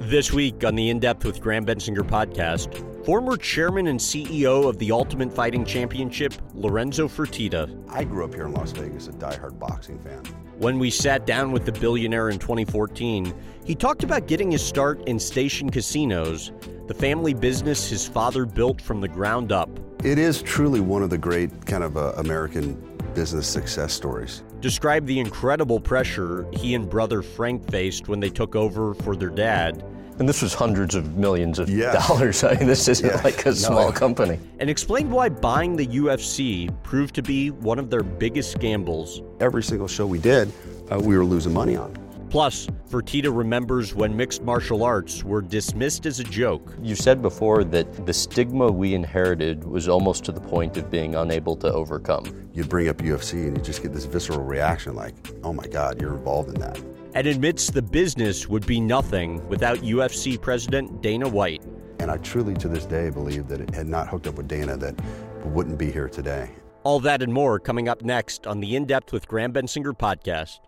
This week on the In Depth with Graham Bensinger podcast, former chairman and CEO of the Ultimate Fighting Championship, Lorenzo Fertitta. I grew up here in Las Vegas, a diehard boxing fan. When we sat down with the billionaire in 2014, he talked about getting his start in station casinos, the family business his father built from the ground up. It is truly one of the great kind of uh, American business success stories. Describe the incredible pressure he and brother Frank faced when they took over for their dad and this was hundreds of millions of dollars. I mean, this isn't yeah. like a small no. company. And explained why buying the UFC proved to be one of their biggest gambles. Every single show we did, uh, we were losing money on. Plus, Fertitta remembers when mixed martial arts were dismissed as a joke. You said before that the stigma we inherited was almost to the point of being unable to overcome. You'd bring up UFC and you just get this visceral reaction like, oh my God, you're involved in that and admits the business would be nothing without UFC president Dana White. And I truly, to this day, believe that it had not hooked up with Dana, that we wouldn't be here today. All that and more coming up next on the In Depth with Graham Bensinger podcast.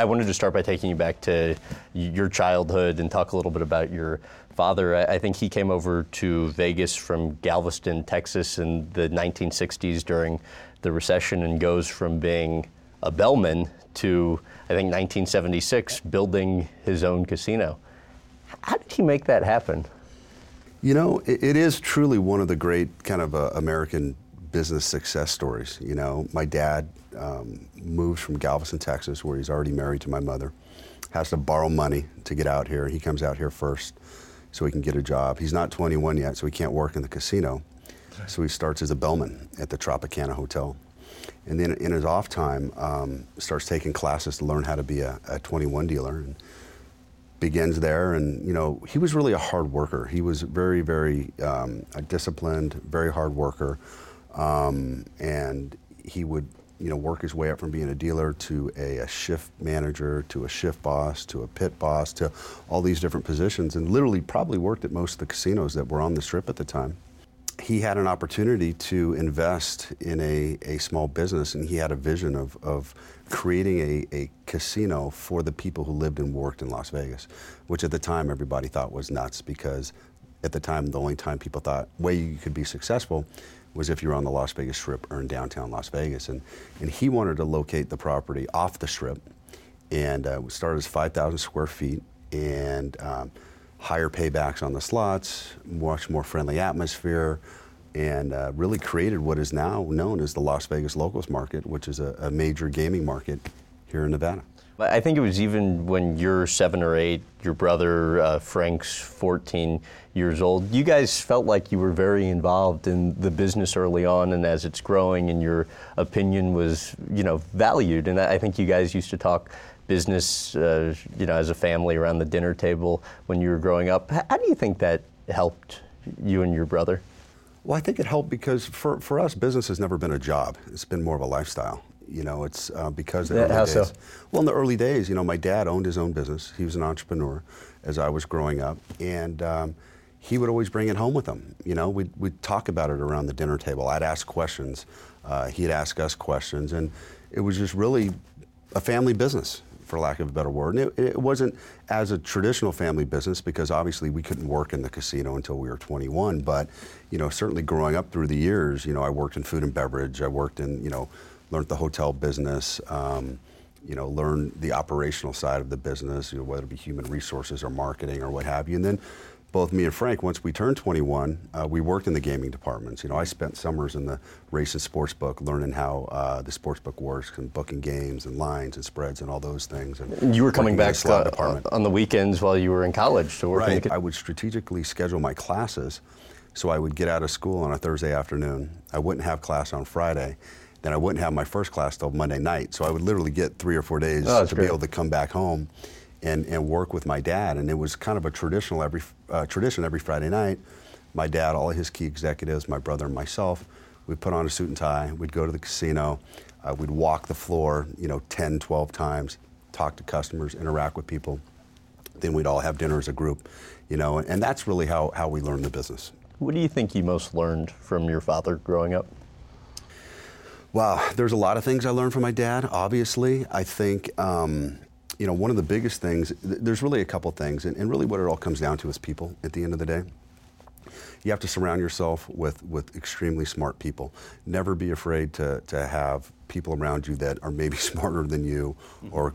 I wanted to start by taking you back to your childhood and talk a little bit about your father. I think he came over to Vegas from Galveston, Texas in the 1960s during the recession and goes from being a bellman to I think 1976, building his own casino. How did he make that happen? You know, it, it is truly one of the great kind of uh, American business success stories. You know, my dad um, moves from Galveston, Texas, where he's already married to my mother, has to borrow money to get out here. He comes out here first so he can get a job. He's not 21 yet, so he can't work in the casino. So he starts as a bellman at the Tropicana Hotel and then in his off time um, starts taking classes to learn how to be a, a 21 dealer and begins there and you know he was really a hard worker he was very very um, disciplined very hard worker um, and he would you know work his way up from being a dealer to a, a, shift manager to a shift boss to a pit boss to all these different positions and literally probably worked at most of the casinos that were on the strip at the time. He had an opportunity to invest in a, a small business, and he had a vision of, of creating a, a casino for the people who lived and worked in Las Vegas, which at the time everybody thought was nuts because at the time the only time people thought way you could be successful was if you were on the Las Vegas Strip or in downtown Las Vegas. And, and he wanted to locate the property off the Strip and uh, started as 5,000 square feet and um, higher paybacks on the slots, much more friendly atmosphere, and uh, really created what is now known as the Las Vegas locals market, which is a, a, major gaming market here in Nevada. I think it was even when you're seven or eight, your brother uh, Frank's 14 years old. You guys felt like you were very involved in the business early on, and as it's growing, and your opinion was, you know, valued. And I think you guys used to talk business, uh, you know, as a family around the dinner table when you were growing up. How do you think that helped you and your brother? Well, I think it helped because for, for us, business has never been a job. It's been more of a lifestyle. You know, it's uh, because yeah, how days, so? Well, in the early days, you know, my dad owned his own business. He was an entrepreneur as I was growing up, and um, he would always bring it home with him. You know, we'd, we'd talk about it around the dinner table. I'd ask questions. Uh, he'd ask us questions, and it was just really a family business for lack of a better word. And it, it, wasn't as a traditional family business because obviously we couldn't work in the casino until we were 21. But, you know, certainly growing up through the years, you know, I worked in food and beverage. I worked in, you know, learned the hotel business. Um, you know, learn the operational side of the business, you know, whether it be human resources or marketing or what have you. And then both me and Frank, once we turned 21, uh, we worked in the gaming departments. You know, I spent summers in the race and sports book, learning how uh, the sports book works and booking games and lines and spreads and all those things. And you were coming back uh, on the weekends while you were in college to work. Right. I would strategically schedule my classes, so I would get out of school on a Thursday afternoon. I wouldn't have class on Friday. Then I wouldn't have my first class till Monday night. So I would literally get three or four days oh, to great. be able to come back home and, and work with my dad. And it was kind of a traditional every uh, tradition every Friday night. My dad, all his key executives, my brother, and myself, we'd put on a suit and tie. We'd go to the casino. Uh, we'd walk the floor, you know, 10, 12 times, talk to customers, interact with people. Then we'd all have dinner as a group, you know, and, and that's really how, how we learned the business. What do you think you most learned from your father growing up? Wow, there's a lot of things I learned from my dad. Obviously, I think um, you know, one of the biggest things, th- there's really a couple things, and, and really what it all comes down to is people at the end of the day. You have to surround yourself with, with extremely smart people. Never be afraid to, to have people around you that are maybe smarter than you or,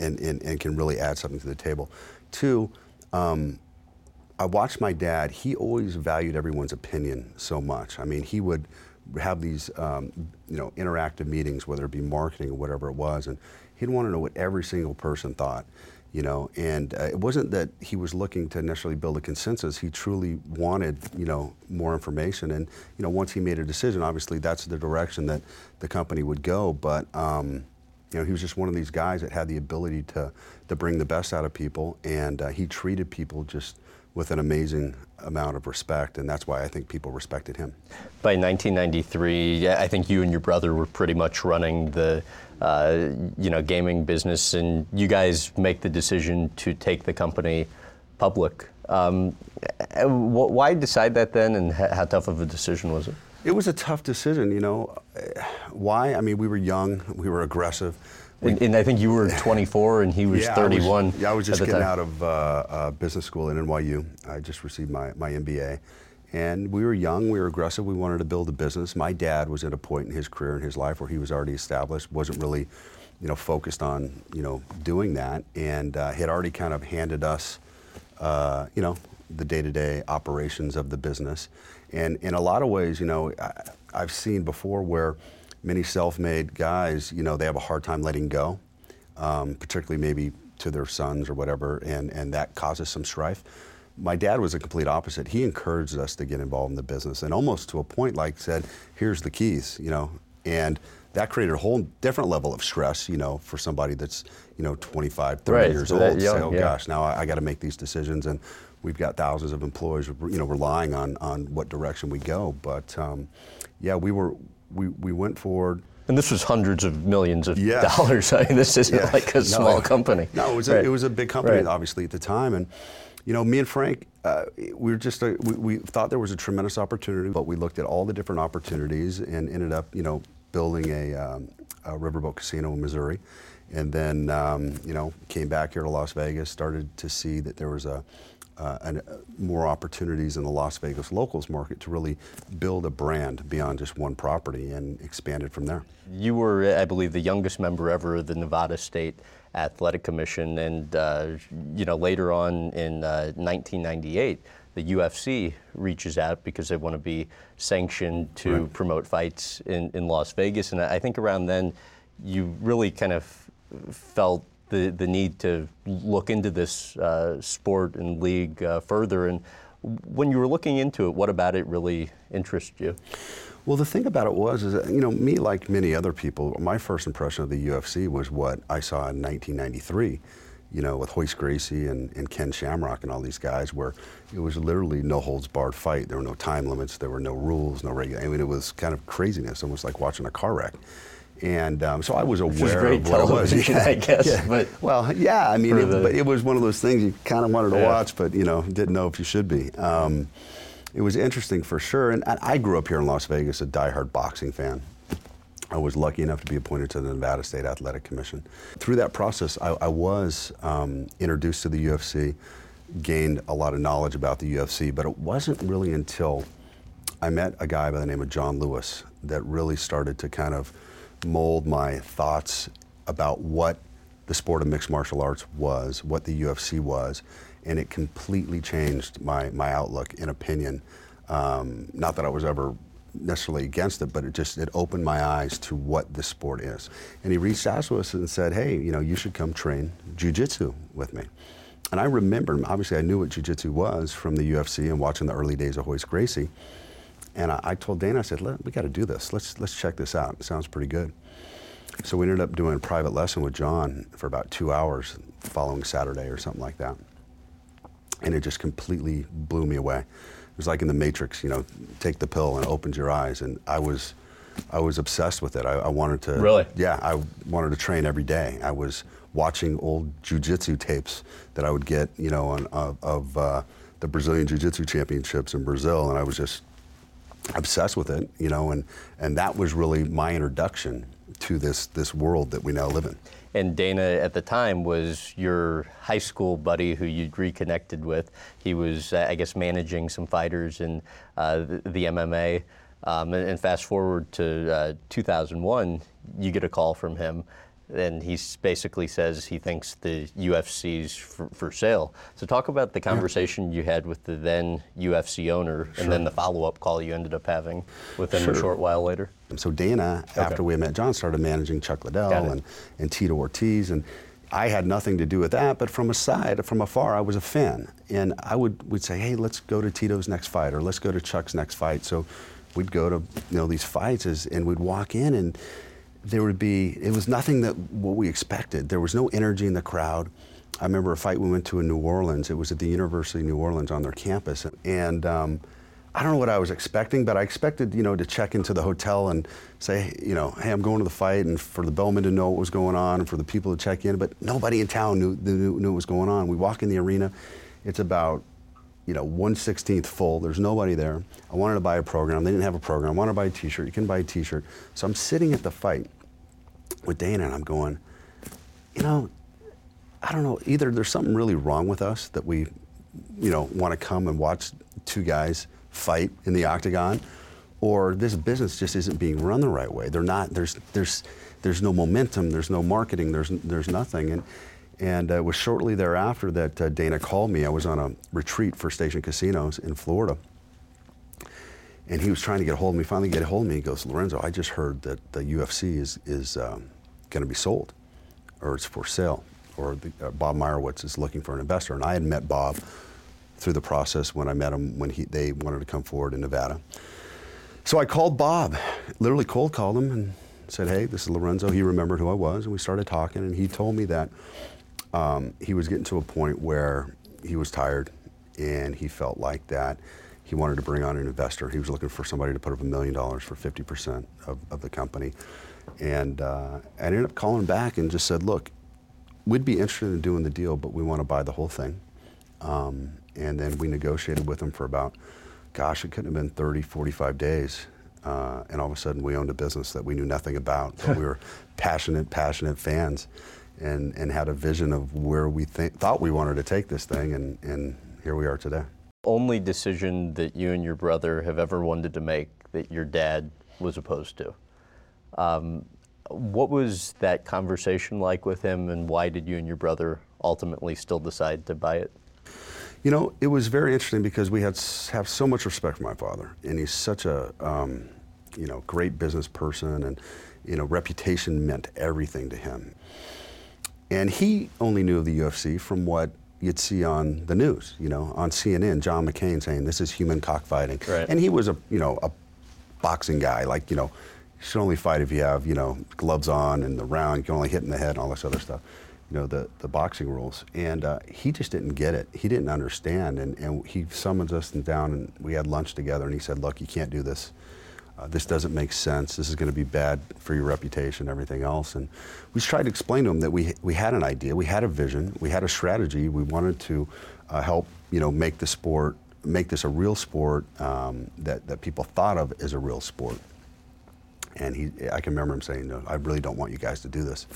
and, and, and can really add something to the table. Two, um, I watched my dad. He always valued everyone's opinion so much. I mean, he would have these, um, you know, interactive meetings, whether it be marketing or whatever it was, and he'd want to know what every single person thought, you know. And uh, it wasn't that he was looking to necessarily build a consensus. He truly wanted, you know, more information. And you know, once he made a decision, obviously that's the direction that the company would go. But um, you know, he was just one of these guys that had the ability to to bring the best out of people, and uh, he treated people just with an amazing amount of respect, and that's why I think people respected him. By 1993, I think you and your brother were pretty much running the, uh, you know, gaming business, and you guys make the decision to take the company public. Um, why decide that then, and how tough of a decision was it? It was a tough decision, you know. Why? I mean, we were young, we were aggressive. And, and, I think you were 24 and he was yeah, 31. I was, yeah, I was just getting time. out of uh, uh, business school at NYU. I just received my, my MBA. And we were young, we were aggressive, we wanted to build a business. My dad was at a point in his career in his life where he was already established, wasn't really, you know, focused on, you know, doing that, and uh, had already kind of handed us, uh, you know, the day-to-day operations of the business. And in a lot of ways, you know, I, I've seen before where many self-made guys, you know, they have a hard time letting go, um, particularly maybe to their sons or whatever, and, and that causes some strife. My dad was a complete opposite. He encouraged us to get involved in the business and almost to a point like said, here's the keys, you know, and that created a whole different level of stress, you know, for somebody that's, you know, 25, 30 right. years so old. Young, say, oh yeah. gosh, now I, I got to make these decisions, and we've got thousands of employees, you know, relying on on what direction we go. But um, yeah, we were we we went forward. And this was hundreds of millions of Yes. dollars. I mean, this isn't Yeah. like a No, small it- company. No, it was a, it was a big company, Right. obviously at the time, and you know, me and Frank, uh, we were just a, we, we thought there was a tremendous opportunity, but we looked at all the different opportunities and ended up, you know, building a, um, a riverboat casino in Missouri, and then um, you know came back here to Las Vegas, started to see that there was a uh, an, uh, more opportunities in the Las Vegas locals market to really build a brand beyond just one property and expand it from there. You were, I believe, the youngest member ever of the Nevada State Athletic Commission, and uh, you know later on in uh, 1998, the UFC reaches out because they want to be sanctioned to Right. promote fights in, in Las Vegas, and I think around then, you really kind of felt the the need to look into this uh, sport and league uh, further. And when you were looking into it, what about it really interested you? Well, the thing about it was, is that, you know, me like many other people, my first impression of the UFC was what I saw in 1993, you know, with Royce Gracie and, and Ken Shamrock and all these guys, where it was literally no holds barred fight. There were no time limits, there were no rules, no regular. I mean, it was kind of craziness, almost like watching a car wreck. And um, so I was aware great of what it was. television, I guess. Yeah. But Well, yeah, I mean, it, the- but it was one of those things you kind of wanted to Yeah. watch, but you know, didn't know if you should be. Um, it was interesting for sure, and, and I grew up here in Las Vegas, a diehard boxing fan. I was lucky enough to be appointed to the Nevada State Athletic Commission. Through that process, I, I was um, introduced to the UFC, gained a lot of knowledge about the UFC, but it wasn't really until I met a guy by the name of John Lewis that really started to kind of mold my thoughts about what the sport of mixed martial arts was, what the UFC was, and it completely changed my, my outlook and opinion. Um, not that I was ever necessarily against it, but it just it opened my eyes to what this sport is. And he reached out to us and said, "Hey, you know, you should come train jujitsu with me." And I remember, obviously, I knew what jujitsu was from the UFC and watching the early days of Royce Gracie. And I, I told Dana, I said, "We got to do this. Let's let's check this out. It sounds pretty good." So we ended up doing a private lesson with John for about two hours following Saturday or something like that. And it just completely blew me away. It was like in the Matrix, you know, take the pill and it opens your eyes. And I was, I was obsessed with it. I, I wanted to. Really? Yeah, I wanted to train every day. I was watching old jujitsu tapes that I would get, you know, on, of, of uh, the Brazilian Jiu-Jitsu championships in Brazil, and I was just obsessed with it, you know, and, and that was really my introduction to this, this world that we now live in. And Dana, at the time, was your high school buddy who you'd reconnected with. He was, uh, I guess, managing some fighters in uh, the, the, MMA. Um, and, and, fast forward to uh, 2001, you get a call from him and he basically says he thinks the UFC's for, for sale. So talk about the conversation yeah. you had with the then UFC owner, sure. and then the follow-up call you ended up having with him sure. a short while later. So Dana, okay. after we met John, started managing Chuck Liddell and, and Tito Ortiz, and I had nothing to do with that, but from a side, from afar, I was a fan, and I would would say, hey, let's go to Tito's next fight, or let's go to Chuck's next fight. So we'd go to you know these fights, as, and we'd walk in and there would be, it was nothing that what we expected. There was no energy in the crowd. I remember a fight we went to in New Orleans. It was at the University of New Orleans on their campus. And um, I don't know what I was expecting, but I expected, you know, to check into the hotel and say, you know, hey, I'm going to the fight, and for the bellman to know what was going on, and for the people to check in. But nobody in town knew, knew, knew what was going on. We walk in the arena. It's about you know, 116th full. There's nobody there. I wanted to buy a program. They didn't have a program. I wanted to buy a T-shirt. You can buy a T-shirt. So I'm sitting at the fight with Dana, and I'm going, you know, I don't know. Either there's something really wrong with us that we, you know, want to come and watch two guys fight in the octagon, or this business just isn't being run the right way. They're not. There's there's there's no momentum. There's no marketing. There's there's nothing. And and uh, it was shortly thereafter that uh, Dana called me. I was on a retreat for Station Casinos in Florida. And he was trying to get a hold of me, finally get a hold of me. He goes, Lorenzo, I just heard that the UFC is, is um, going to be sold or it's for sale. Or the, uh, Bob Meyrowitz is looking for an investor. And I had met Bob through the process when I met him when he, they wanted to come forward in Nevada. So I called Bob, literally cold called him and said, hey, this is Lorenzo. He remembered who I was. And we started talking. And he told me that um, he was getting to a point where he was tired and he felt like that he wanted to bring on an investor. He was looking for somebody to put up a million dollars for 50% of, of the company. And uh, I ended up calling back and just said, look, we'd be interested in doing the deal, but we want to buy the whole thing. Um, and then we negotiated with him for about, gosh, it couldn't have been 30, 45 days. Uh, and all of a sudden we owned a business that we knew nothing about, but we were passionate, passionate fans and, and had a vision of where we th- thought we wanted to take this thing, and, and here we are today. Only decision that you and your brother have ever wanted to make that your dad was opposed to. Um, what was that conversation like with him, and why did you and your brother ultimately still decide to buy it? You know, it was very interesting because we had have so much respect for my father, and he's such a um, you know great business person, and you know reputation meant everything to him. And he only knew of the UFC from what you'd see on the news, you know, on CNN, John McCain saying this is human cockfighting. Right. And he was a, you know, a boxing guy, like, you know, you should only fight if you have, you know, gloves on and the round, you can only hit in the head and all this other stuff, you know, the, the boxing rules. And uh, he just didn't get it. He didn't understand. And, and he summons us down and we had lunch together and he said, look, you can't do this uh, this doesn't make sense. This is going to be bad for your reputation, everything else. And we tried to explain to him that we, we had an idea, we had a vision, we had a strategy. We wanted to uh, help, you know, make the sport, make this a real sport um, that, that people thought of as a real sport. And he, I can remember him saying, no, I really don't want you guys to do this.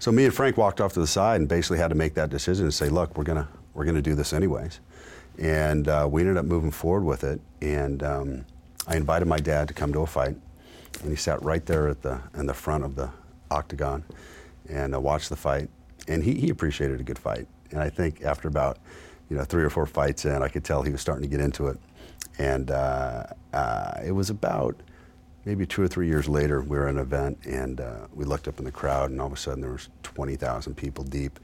So me and Frank walked off to the side and basically had to make that decision and say, look, we're gonna, we're gonna do this anyways. And uh, we ended up moving forward with it. And um, I invited my dad to come to a fight, and he sat right there at the in the front of the octagon and uh, watched the fight. And he, he appreciated a good fight. And I think after about you know three or four fights in, I could tell he was starting to get into it. And uh, uh, it was about maybe two or three years later, we were at an event and uh, we looked up in the crowd, and all of a sudden there was 20,000 people deep,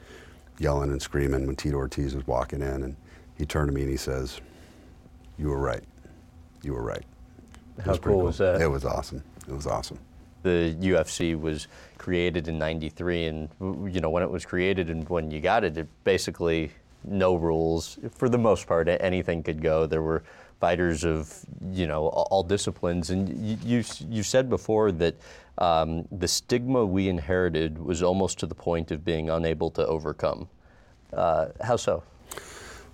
yelling and screaming when Tito Ortiz was walking in, and he turned to me and he says, "You were right. You were right." How cool, cool was that? It was awesome. It was awesome. The UFC was created in '93, and you know when it was created and when you got it, it basically no rules for the most part. Anything could go. There were fighters of you know all disciplines, and you you, you said before that um, the stigma we inherited was almost to the point of being unable to overcome. Uh, how so?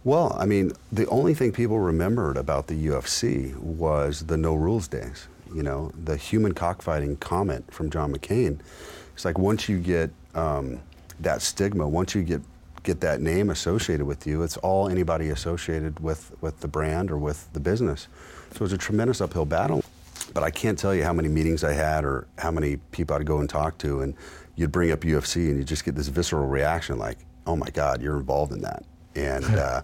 Well, I mean, the only thing people remembered about the UFC was the no rules days. You know, the human cockfighting comment from John McCain. It's like once you get um, that stigma, once you get get that name associated with you, it's all anybody associated with with the brand or with the business. So it was a tremendous uphill battle. But I can't tell you how many meetings I had or how many people I'd go and talk to, and you'd bring up UFC and you just get this visceral reaction like, "Oh my God, you're involved in that." And uh,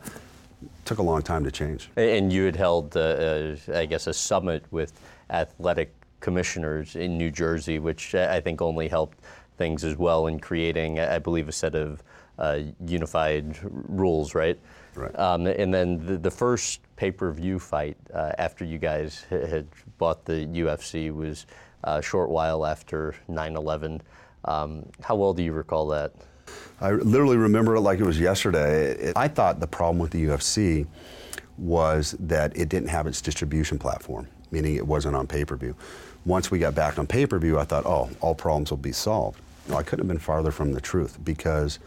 took a long time to change. And you had held, uh, I guess, a summit with athletic commissioners in New Jersey, which I think only helped things as well in creating, I believe, a set of uh, unified rules, right? Right. Um, and then the, the first pay-per-view fight uh, after you guys had bought the UFC was a short while after 9/11. Um, how well do you recall that? I literally remember it like it was yesterday. It, I thought the problem with the UFC was that it didn't have its distribution platform, meaning it wasn't on pay per view. Once we got back on pay per view, I thought, oh, all problems will be solved. No, I couldn't have been farther from the truth because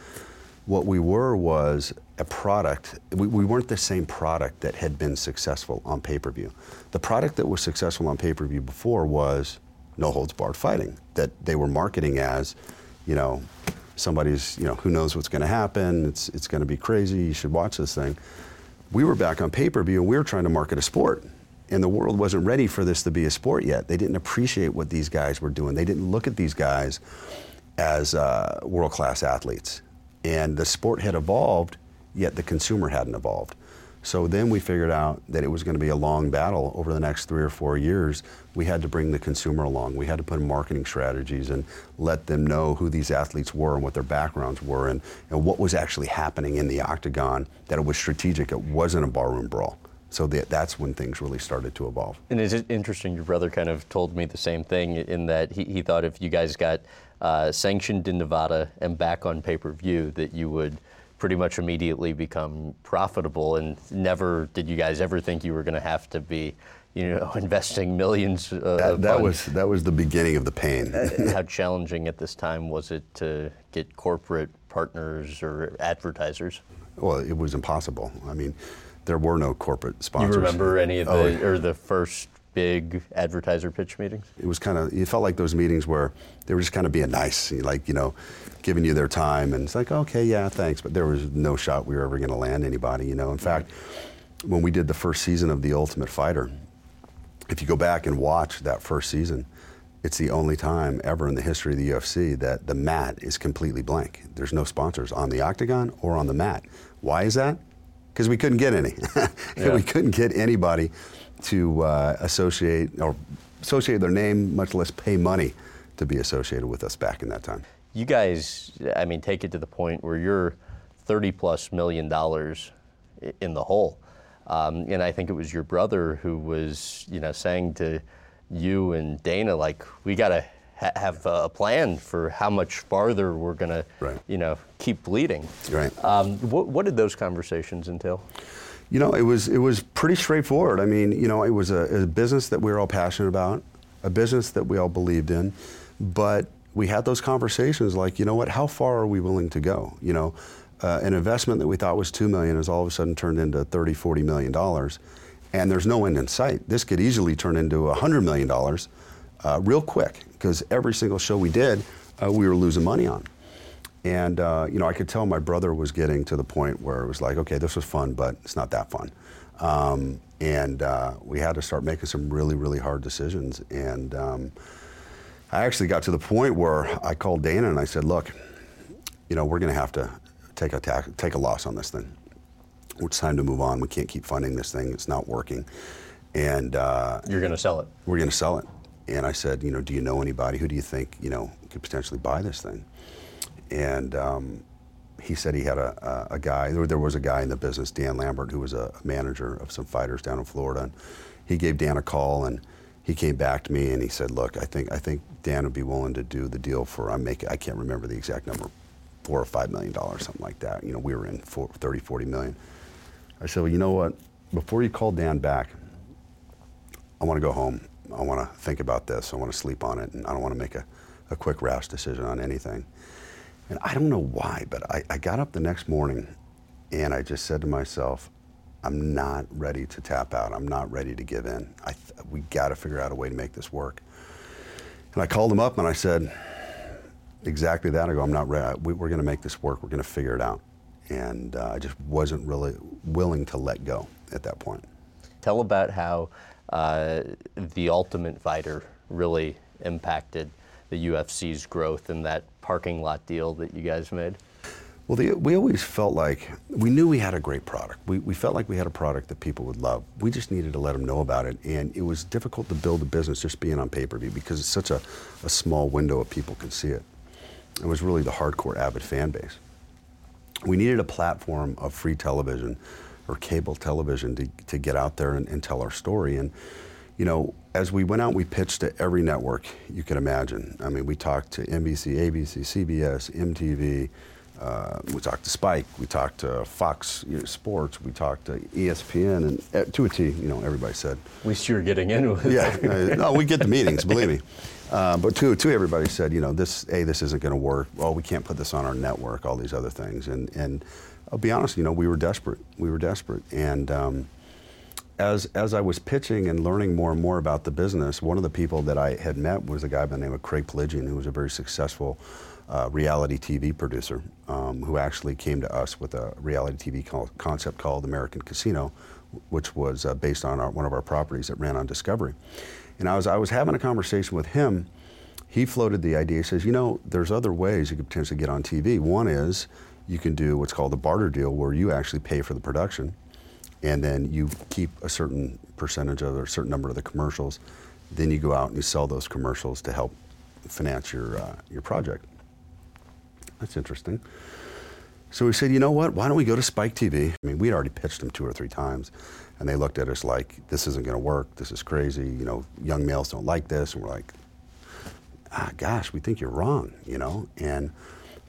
what we were was a product. We, we weren't the same product that had been successful on pay per view. The product that was successful on pay per view before was no holds barred fighting, that they were marketing as, you know, somebody's, you know, who knows what's going to happen. It's, it's going to be crazy. You should watch this thing. We were back on pay per view and we were trying to market a sport. And the world wasn't ready for this to be a sport yet. They didn't appreciate what these guys were doing. They didn't look at these guys as uh, world class athletes. And the sport had evolved, yet the consumer hadn't evolved. So then we figured out that it was going to be a long battle over the next three or four years. We had to bring the consumer along. We had to put in marketing strategies and let them know who these athletes were and what their backgrounds were and, and what was actually happening in the octagon, that it was strategic. It wasn't a barroom brawl. So that, that's when things really started to evolve. And is it interesting? Your brother kind of told me the same thing in that he, he thought if you guys got uh, sanctioned in Nevada and back on pay per view, that you would pretty much immediately become profitable. And never did you guys ever think you were going to have to be, you know, investing millions. Uh, that, that was that was the beginning of the pain. How challenging at this time was it to get corporate partners or advertisers? Well, it was impossible. I mean, there were no corporate sponsors. You remember any of the oh, or the first big advertiser pitch meetings? It was kind of, it felt like those meetings where they were just kind of being nice, like, you know, giving you their time. And it's like, okay, yeah, thanks. But there was no shot we were ever going to land anybody, you know. In fact, when we did the first season of The Ultimate Fighter, if you go back and watch that first season, it's the only time ever in the history of the UFC that the mat is completely blank. There's no sponsors on the octagon or on the mat. Why is that? Because we couldn't get any. yeah. we couldn't get anybody to uh, associate or associate their name, much less pay money to be associated with us back in that time. You guys, I mean, take it to the point where you're 30 plus million dollars in the hole. Um, and I think it was your brother who was, you know, saying to you and Dana, like, we got to ha- have a plan for how much farther we're going to, you know, keep bleeding. Right. Um, what, what did those conversations entail? You know, it was it was pretty straightforward. I mean, you know, it was a, a business that we were all passionate about, a business that we all believed in, but we had those conversations like, you know what, how far are we willing to go? You know, uh, an investment that we thought was two million has all of a sudden turned into 30, 40 million dollars, and there's no end in sight. This could easily turn into a hundred million dollars uh, real quick because every single show we did, uh, we were losing money on. And uh, you know, I could tell my brother was getting to the point where it was like, okay, this was fun, but it's not that fun. Um, and uh, we had to start making some really, really hard decisions. And um, I actually got to the point where I called Dana and I said, look, you know, we're going to have to take a ta- take a loss on this thing. It's time to move on. We can't keep funding this thing. It's not working. And uh, you're going to sell it. We're going to sell it. And I said, you know, do you know anybody? Who do you think, you know, could potentially buy this thing? and um, he said he had a, a, a guy, there, there was a guy in the business, Dan Lambert, who was a manager of some fighters down in Florida. And he gave Dan a call and he came back to me and he said, look, I think, I think Dan would be willing to do the deal for, I'm making, I can't remember the exact number, four or five million dollars, something like that. You know, we were in four, 30, 40 million. I said, well, you know what? Before you call Dan back, I want to go home. I want to think about this. I want to sleep on it. And I don't want to make a, a quick, rash decision on anything. And I don't know why, but I, I got up the next morning And I just said to myself, I'm not ready to tap out. I'm not ready to give in. I th- we got to figure out a way to make this work. And I called him up and I said, exactly that. I go, I'm not ready. We, are going to make this work. We're going to figure it out. And uh, I just wasn't really willing to let go at that point. Tell about how uh, the Ultimate Fighter really impacted the UFC's growth and that parking lot deal that you guys made. Well, the, we always felt like we knew we had a great product. We, we felt like we had a product that people would love. We just needed to let them know about it. And it was difficult to build a business just being on pay per view because it's such a, a small window of people can see it. It was really the hardcore avid fan base. We needed a platform of free television or cable television to, to get out there and, and tell our story. And, you know, as we went out, we pitched to every network you can imagine. I mean, we talked to NBC, ABC, CBS, MTV, uh, we talked to Spike, we talked to Fox you know, Sports, we talked to ESPN, and uh, to a T, you know, everybody said. At least you're getting in with Yeah, uh, no, we get the meetings, believe me. Uh, but to, to everybody said, you know, this, A, this isn't going to work. Well, we can't put this on our network, all these other things. And, and I'll be honest, you know, we were desperate. We were desperate. And um, as, as I was pitching and learning more and more about the business, one of the people that I had met was a guy by the name of Craig Piligian, who was a very successful uh, reality TV producer um, who actually came to us with a reality TV call, concept called American Casino, which was uh, based on our, one of our properties that ran on Discovery. And I was, I was having a conversation with him. He floated the idea. He says, you know, there's other ways you could potentially get on TV. One is you can do what's called a barter deal where you actually pay for the production and then you keep a certain percentage of or a certain number of the commercials. Then you go out and you sell those commercials to help finance your, uh, your project. That's interesting. So we said, you know what? Why don't we go to Spike TV? I mean, we'd already pitched them two or three times, and they looked at us like, this isn't going to work. This is crazy. You know, young males don't like this. And we're like, ah, gosh, we think you're wrong, you know? And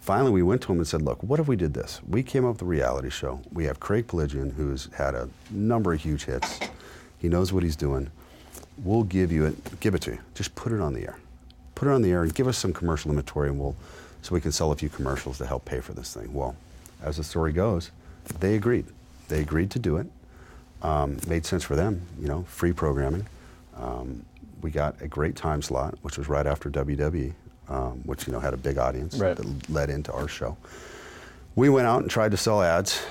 finally, we went to him and said, look, what if we did this? We came up with a reality show. We have Craig Piligian, who's had a number of huge hits. He knows what he's doing. We'll give you it, give it to you. Just put it on the air. Put it on the air and give us some commercial inventory, and we'll so we can sell a few commercials to help pay for this thing. Well, as the story goes, they agreed. They agreed to do it. Um, made sense for them, you know, free programming. Um, we got a great time slot, which was right after WWE, um, which you know had a big audience right. that led into our show. We went out and tried to sell ads.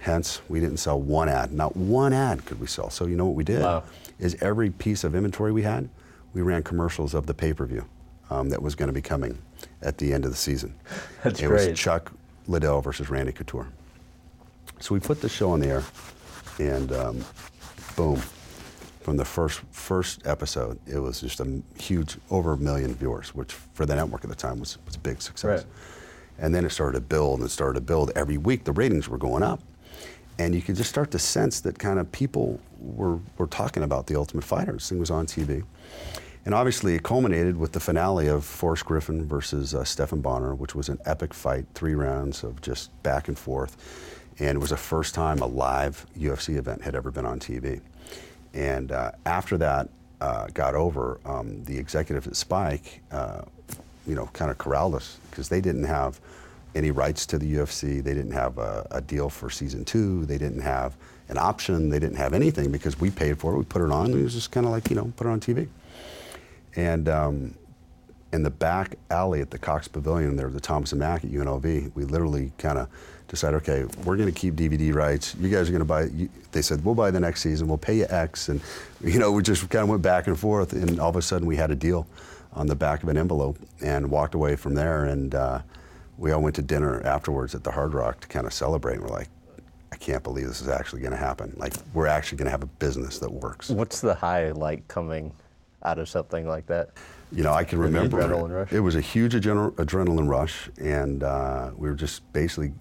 Hence, we didn't sell one ad. Not one ad could we sell. So you know what we did wow. is every piece of inventory we had, we ran commercials of the pay-per-view um, that was going to be coming at the end of the season. That's it great. was Chuck Liddell versus Randy Couture. So we put the show on the air, and um, boom, from the first first episode, it was just a huge, over a million viewers, which for the network at the time was, was a big success. Right. And then it started to build and it started to build. Every week, the ratings were going up. And you could just start to sense that kind of people were, were talking about The Ultimate Fighter. This thing was on TV. And obviously, it culminated with the finale of Forrest Griffin versus uh, Stephan Bonnar, which was an epic fight, three rounds of just back and forth. And it was the first time a live UFC event had ever been on TV. And uh, after that uh, got over, um, the executives at Spike, uh, you know, kind of corralled us because they didn't have any rights to the UFC. They didn't have a, a, deal for season two. They didn't have an option. They didn't have anything because we paid for it. We put it on. It was just kind of like, you know, put it on TV. And um, in the back alley at the Cox Pavilion, there the Thomas and Mack at UNLV. We literally kind of decided, okay, we're going to keep DVD rights. You guys are going to buy. You, they said we'll buy the next season. We'll pay you X, and you know we just kind of went back and forth. And all of a sudden, we had a deal on the back of an envelope and walked away from there. And uh, we all went to dinner afterwards at the Hard Rock to kind of celebrate. And we're like, I can't believe this is actually going to happen. Like we're actually going to have a business that works. What's the high like coming out of something like that? You know, I can remember adrenaline rush? it was a huge adren- adrenaline rush, and uh, we were just basically,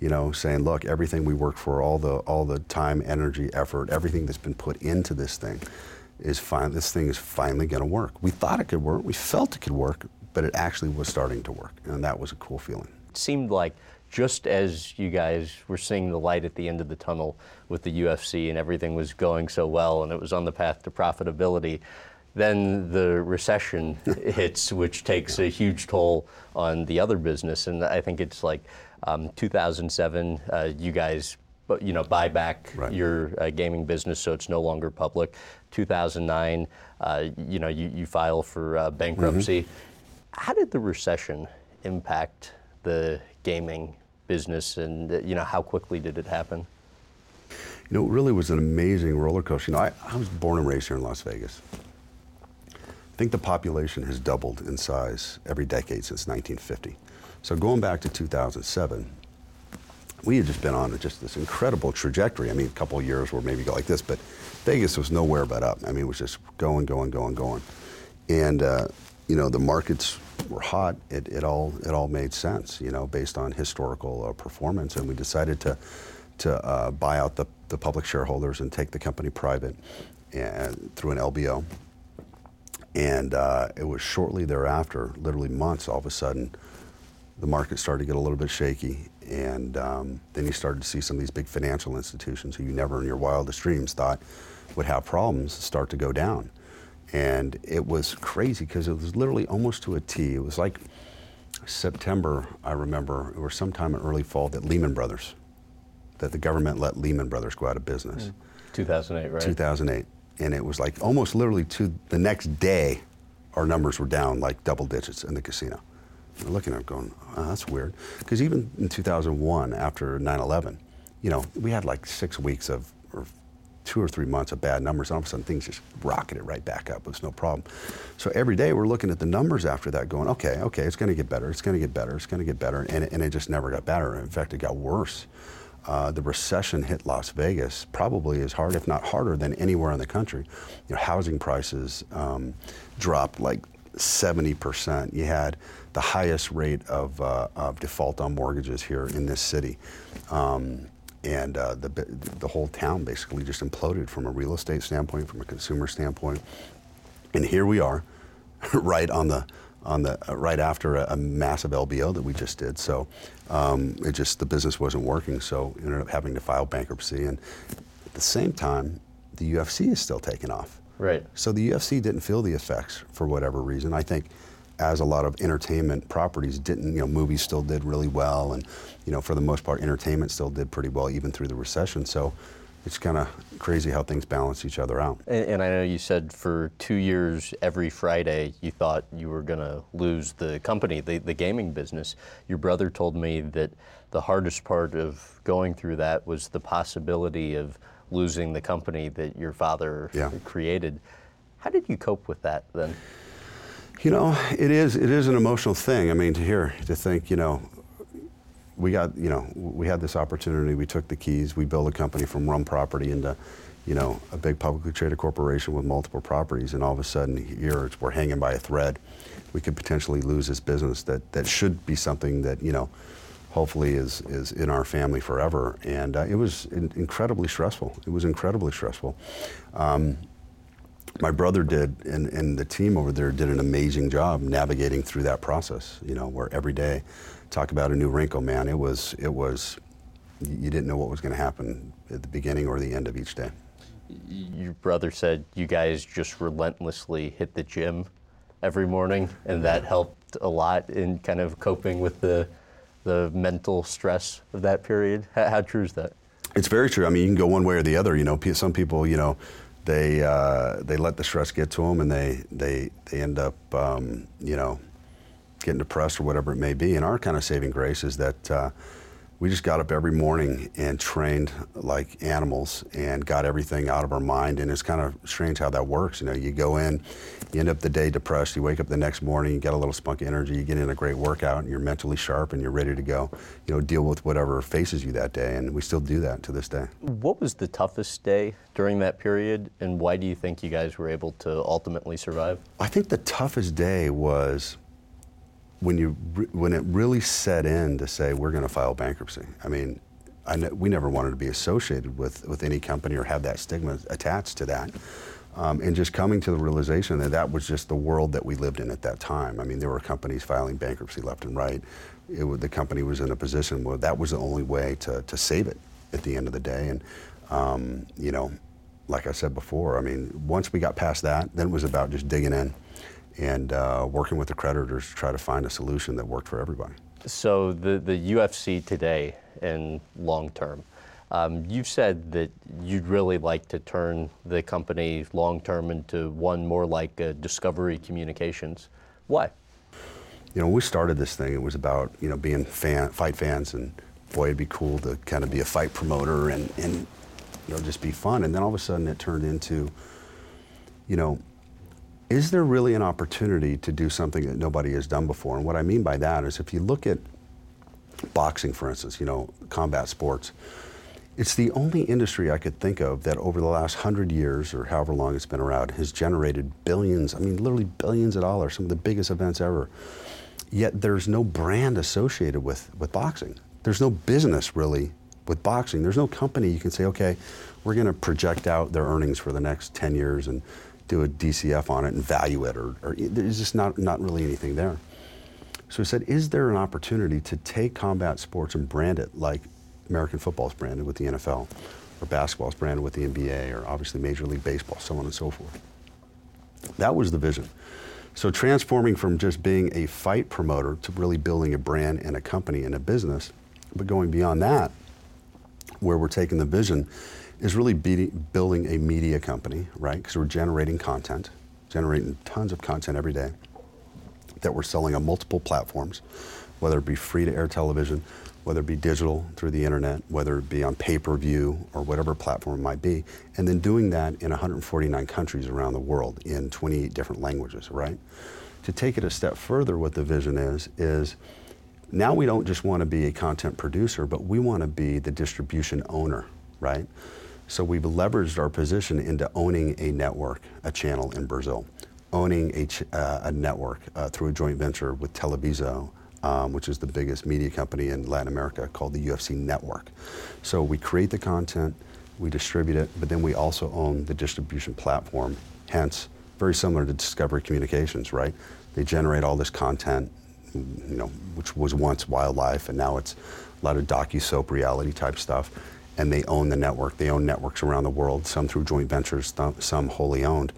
you know, saying, look, everything we worked for, all the all the time, energy, effort, everything that's been put into this thing, is fine. This thing is finally going to work. We thought it could work. We felt it could work, but it actually was starting to work, and that was a cool feeling. It seemed like just as you guys were seeing the light at the end of the tunnel with the UFC and everything was going so well and it was on the path to profitability, then the recession hits, which takes a huge toll on the other business. And I think it's like um, 2007, uh, you guys you know, buy back Right. your uh, gaming business so it's no longer public. 2009, uh, you know, you, you file for uh, bankruptcy. How did the recession impact the gaming business, and uh, you know, how quickly did it happen? You know, it really was an amazing roller coaster. You know, I, I was born and raised here in Las Vegas. I think the population has doubled in size every decade since 1950. So going back to 2007, we had just been on just this incredible trajectory. I mean, a couple of years where maybe go like this, but Vegas was nowhere but up. I mean, it was just going, going, going, going. And, uh, you know, the markets were hot. It, it, all, it all made sense, you know, based on historical uh, performance. And we decided to, to uh, buy out the, the public shareholders and take the company private and, through an LBO. And uh, it was shortly thereafter, literally months, all of a sudden, the market started to get a little bit shaky. And um, then you started to see some of these big financial institutions who you never in your wildest dreams thought would have problems start to go down. And it was crazy because it was literally almost to a T. It was like September, I remember, or sometime in early fall, that Lehman Brothers, that the government let Lehman Brothers go out of business. 2008, right? 2008. And it was like almost literally to the next day, our numbers were down like double digits in the casino. And looking at it going, oh, that's weird. Because even in 2001, after 9 11, you know, we had like six weeks of, or two or three months of bad numbers. And all of a sudden, things just rocketed right back up. It was no problem. So every day we're looking at the numbers after that going, okay, okay, it's going to get better, it's going to get better, it's going to get better. And it, and it just never got better. In fact, it got worse. Uh, the recession hit Las Vegas probably as hard, if not harder, than anywhere in the country. You know, housing prices um, dropped like 70%. You had the highest rate of, uh, of default on mortgages here in this city. Um, and uh, the, the whole town basically just imploded from a real estate standpoint, from a consumer standpoint. And here we are, right on the on the uh, right after a, a, massive LBO that we just did. So um, it just the business wasn't working. So ended up having to file bankruptcy. And at the same time, the UFC is still taking off. Right. So the UFC didn't feel the effects for whatever reason. I think as a lot of entertainment properties didn't, you know, movies still did really well, and you know, for the most part, entertainment still did pretty well even through the recession. So it's kind of crazy how things balance each other out. And, and, I know you said for two years, every Friday, you thought you were going to lose the company, the, the gaming business. Your brother told me that the hardest part of going through that was the possibility of losing the company that your father yeah. created. How did you cope with that then? You know, it is it is an emotional thing. I mean, to hear to think, you know, we got you know we had this opportunity. We took the keys. We built a company from one property into, you know, a big publicly traded corporation with multiple properties, and all of a sudden here we're hanging by a thread. We could potentially lose this business that that should be something that you know. Hopefully, is is in our family forever, and uh, it was in, incredibly stressful. It was incredibly stressful. Um, my brother did, and, and the team over there did an amazing job navigating through that process. You know, where every day, talk about a new wrinkle, man. It was, it was, you didn't know what was going to happen at the beginning or the end of each day. Your brother said you guys just relentlessly hit the gym every morning, and that helped a lot in kind of coping with the the mental stress of that period. How, how true is that? It's very true. I mean, you can go one way or the other. You know, some people, you know they uh, they let the stress get to them and they they they end up um, you know getting depressed or whatever it may be. And our kind of saving grace is that uh, we just got up every morning and trained like animals and got everything out of our mind. And it's kind of strange how that works. You know, you go in, you end up the day depressed, you wake up the next morning, you get a little spunk of energy, you get in a great workout, and you're mentally sharp and you're ready to go, you know, deal with whatever faces you that day. And we still do that to this day. What was the toughest day during that period, and why do you think you guys were able to ultimately survive? I think the toughest day was when you when it really set in to say we're going to file bankruptcy. I mean, I we never wanted to be associated with with any company or have that stigma attached to that. Um, and just coming to the realization that that was just the world that we lived in at that time. I mean, there were companies filing bankruptcy left and right. It, the company was in a position where that was the only way to, to save it at the end of the day. And, um, you know, like I said before, I mean, once we got past that, then it was about just digging in and uh, working with the creditors to try to find a solution that worked for everybody. So the, the UFC today and long term, Um, you've said that you'd really like to turn the company long term into one more like uh, Discovery Communications. Why? You know, when we started this thing, it was about you know being fan, fight fans, and boy, it'd be cool to kind of be a fight promoter and and you know just be fun. And then all of a sudden, it turned into, you know, is there really an opportunity to do something that nobody has done before? And what I mean by that is, if you look at boxing, for instance, you know, combat sports. It's the only industry I could think of that over the last hundred years or however long it's been around has generated billions, I mean, literally billions of dollars, some of the biggest events ever. Yet there's no brand associated with, with boxing. There's no business really with boxing. There's no company you can say, okay, we're going to project out their earnings for the next 10 years and do a DCF on it and value it, or, or there's just not, not really anything there. So he said, is there an opportunity to take combat sports and brand it like American football is branded with the NFL, or basketball is branded with the NBA, or obviously Major League Baseball, so on and so forth? That was the vision. So transforming from just being a fight promoter to really building a brand and a company and a business, but going beyond that, where we're taking the vision is really building a media company, right? Because we're generating content, generating tons of content every day that we're selling on multiple platforms, whether it be free to air television, whether it be digital through the internet, whether it be on pay per view or whatever platform it might be, and then doing that in 149 countries around the world in 28 different languages, right? To take it a step further, what the vision is, is now we don't just want to be a content producer, but we want to be the distribution owner, right? So we've leveraged our position into owning a network, a channel in Brazil owning a, ch- uh, a network uh, through a joint venture with Televisa, um, which is the biggest media company in Latin America, called the UFC Network. So we create the content, we distribute it, but then we also own the distribution platform. Hence, very similar to Discovery Communications, right? They generate all this content, you know, which was once wildlife, and now it's a lot of docu soap reality type stuff. And they own the network. They own networks around the world, some through joint ventures, some wholly owned.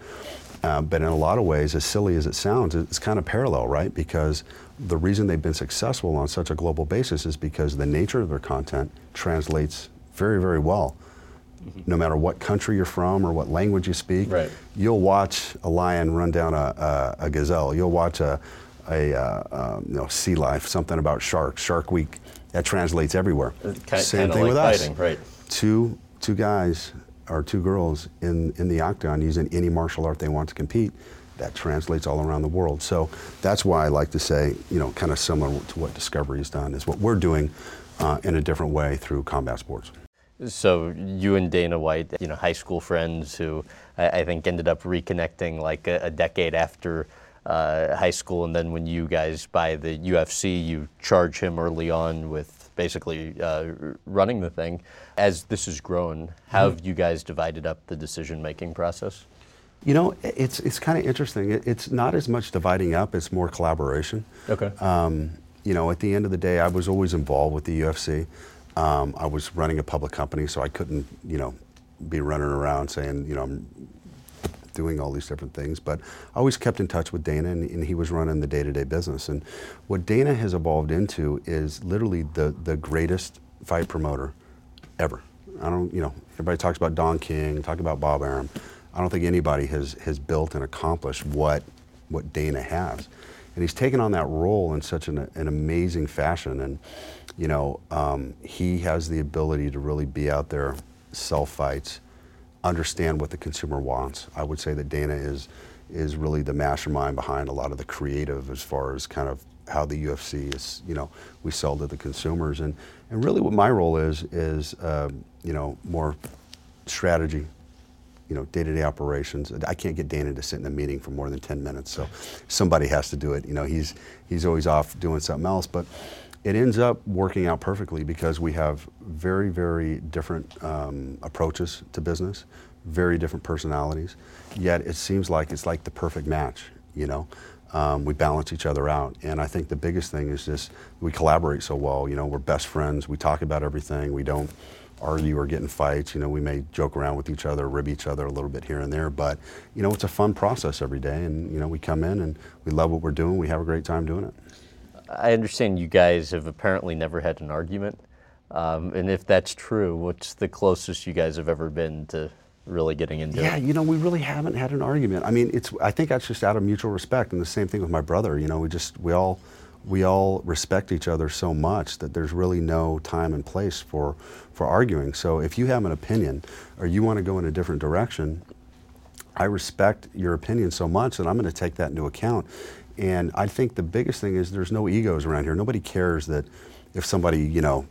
Uh, but in a lot of ways, as silly as it sounds, it's kind of parallel, right? Because the reason they've been successful on such a global basis is because the nature of their content translates very, very well. Mm-hmm. No matter what country you're from or what language you speak, right. you'll watch a lion run down a, a, a gazelle. You'll watch a, a uh, um, you know, sea life, something about sharks, Shark Week. That translates everywhere. Kind, Same thing like with fighting, us. Right. Two two guys or two girls in, in the octagon using any martial art they want to compete, that translates all around the world. So that's why I like to say, you know, kind of similar to what Discovery has done, is what we're doing uh, in a different way through combat sports. So you and Dana White, you know, high school friends who I, I think ended up reconnecting like a, a decade after uh, high school, and then when you guys buy the UFC, you charge him early on with basically uh, running the thing. As this has grown, how mm-hmm. have you guys divided up the decision making process? You know, it's it's kind of interesting. It, it's not as much dividing up; it's more collaboration. Okay. Um, you know, at the end of the day, I was always involved with the UFC. Um, I was running a public company, so I couldn't, you know, be running around saying, you know, I'm doing all these different things. But I always kept in touch with Dana, and, and he was running the day-to-day business. And what Dana has evolved into is literally the the greatest fight promoter ever. I don't, you know, everybody talks about Don King, talk about Bob Arum. I don't think anybody has has built and accomplished what what Dana has. And he's taken on that role in such an, an amazing fashion. And, you know, um, he has the ability to really be out there, sell fights, understand what the consumer wants. I would say that Dana is is really the mastermind behind a lot of the creative as far as kind of how the UFC is, you know, we sell to the consumers. And, and really what my role is, is, uh, you know, more strategy, you know, day-to-day operations. I can't get Dana to sit in a meeting for more than 10 minutes, so somebody has to do it. You know, he's, he's always off doing something else, but it ends up working out perfectly because we have very, very different um, approaches to business, very different personalities. Yet it seems like it's like the perfect match. You know, um, we balance each other out, and I think the biggest thing is just we collaborate so well. You know, we're best friends. We talk about everything. We don't argue or get in fights. You know, we may joke around with each other, rib each other a little bit here and there, but you know, it's a fun process every day. And you know, we come in and we love what we're doing. We have a great time doing it. I understand you guys have apparently never had an argument. Um, and if that's true, what's the closest you guys have ever been to really getting into Yeah, it? you know, we really haven't had an argument. I mean, it's. I think that's just out of mutual respect, and the same thing with my brother. You know, we just we all we all respect each other so much that there's really no time and place for for arguing. So if you have an opinion or you want to go in a different direction, I respect your opinion so much that I'm going to take that into account. And I think the biggest thing is there's no egos around here. Nobody cares that if somebody, you know,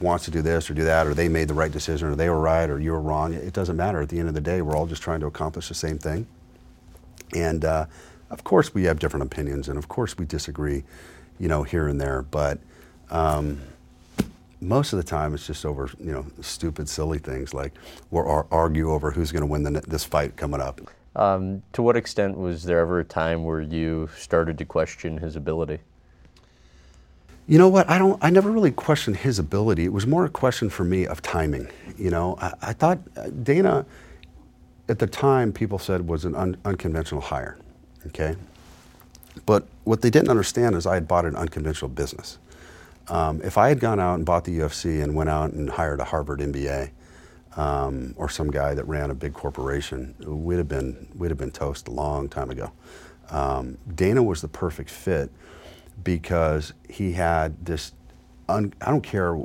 wants to do this or do that, or they made the right decision, or they were right, or you were wrong. It doesn't matter. At the end of the day, we're all just trying to accomplish the same thing. And uh, of course, we have different opinions, and of course, we disagree, you know, here and there. But um, most of the time, it's just over, you know, stupid, silly things like we'll ar- argue over who's going to win the, this fight coming up. Um, to what extent was there ever a time where you started to question his ability? You know what? I don't. I never really questioned his ability. It was more a question for me of timing. You know, I, I thought uh, Dana, at the time, people said was an un, unconventional hire. Okay, but what they didn't understand is I had bought an unconventional business. Um, if I had gone out and bought the UFC and went out and hired a Harvard MBA um, or some guy that ran a big corporation, we'd have been we'd have been toast a long time ago. Um, Dana was the perfect fit because he had this. Un, I don't care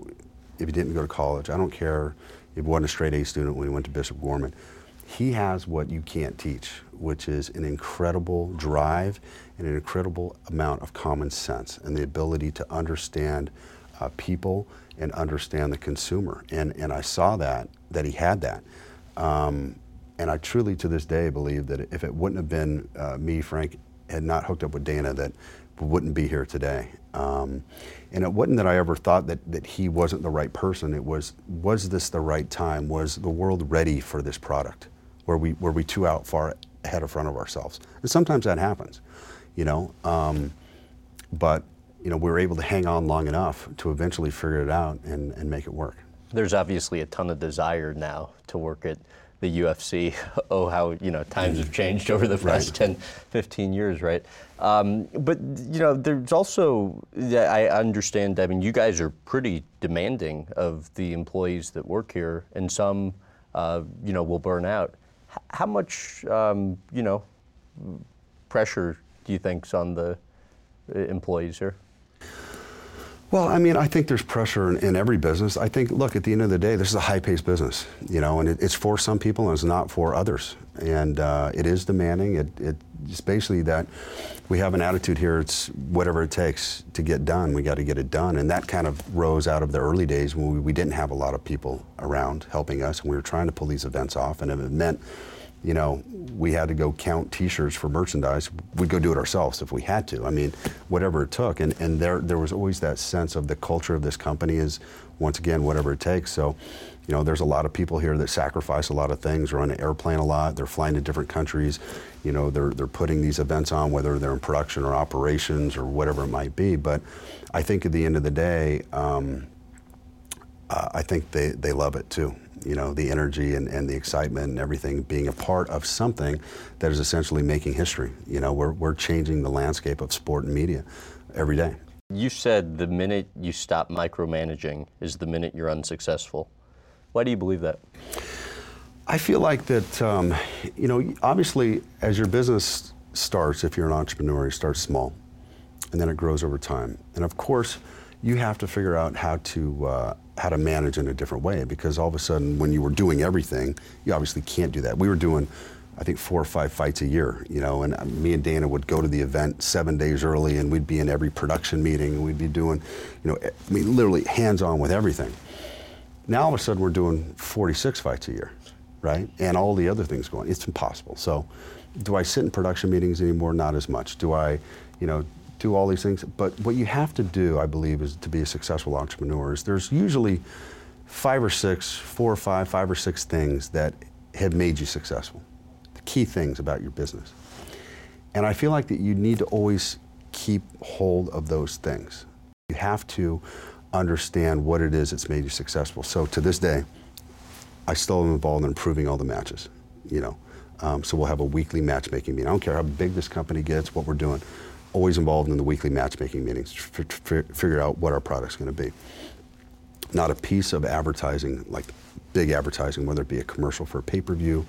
if he didn't go to college. I don't care if he wasn't a straight A student when he went to Bishop Gorman. He has what you can't teach, which is an incredible drive and an incredible amount of common sense and the ability to understand uh, people and understand the consumer. And, and I saw that, that he had that. Um, and I truly, to this day, believe that if it wouldn't have been uh, me, Frank, had not hooked up with Dana, that we wouldn't be here today. Um, and it wasn't that I ever thought that, that he wasn't the right person. It was, was this the right time? Was the world ready for this product? Were we, were we too out far ahead of front of ourselves? And sometimes that happens, you know. Um, but, you know, we were able to hang on long enough to eventually figure it out and, and make it work. There's obviously a ton of desire now to work at the UFC. Oh, how you know times have changed over the past Right. 10, 15 years, right? Um, but you know, there's also I understand. I mean, you guys are pretty demanding of the employees that work here, and some, uh, you know, will burn out. H- how much, um, you know, pressure do you think's on the uh, employees here? Well, I mean, I think there's pressure in, in every business. I think, look, at the end of the day, this is a high-paced business, you know, and it, it's for some people and it's not for others. And uh, it is demanding. It, it, it's basically that we have an attitude here. It's whatever it takes to get done. We got to get it done, and that kind of rose out of the early days when we, we didn't have a lot of people around helping us, and we were trying to pull these events off, and it meant you know, we had to go count T-shirts for merchandise. We'd go do it ourselves if we had to. I mean, whatever it took. And and there there was always that sense of the culture of this company is, once again, whatever it takes. So, you know, there's a lot of people here that sacrifice a lot of things. Are on an airplane a lot. They're flying to different countries. You know, they're they're putting these events on, whether they're in production or operations or whatever it might be. But I think at the end of the day. Um, uh, I think they, they love it too. You know, the energy and, and the excitement and everything being a part of something that is essentially making history. You know, we're, we're changing the landscape of sport and media every day. You said the minute you stop micromanaging is the minute you're unsuccessful. Why do you believe that? I feel like that, um, you know, obviously as your business starts, if you're an entrepreneur, it starts small and then it grows over time. And of course, you have to figure out how to uh, how to manage in a different way because all of a sudden, when you were doing everything, you obviously can't do that. We were doing, I think, four or five fights a year, you know, and uh, me and Dana would go to the event seven days early, and we'd be in every production meeting, and we'd be doing, you know, I mean, literally hands-on with everything. Now all of a sudden, we're doing 46 fights a year, right? And all the other things going. It's impossible. So, do I sit in production meetings anymore? Not as much. Do I, you know, do all these things. But what you have to do, I believe, is to be a successful entrepreneur. Is there's usually five or six, four or five, five or six things that have made you successful. The key things about your business. And I feel like that you need to always keep hold of those things. You have to understand what it is that's made you successful. So to this day, I still am involved in improving all the matches. You know, um, so we'll have a weekly matchmaking meeting. I don't care how big this company gets, what we're doing always involved in the weekly matchmaking meetings to figure out what our product's going to be. not a piece of advertising, like big advertising, whether it be a commercial for a pay-per-view,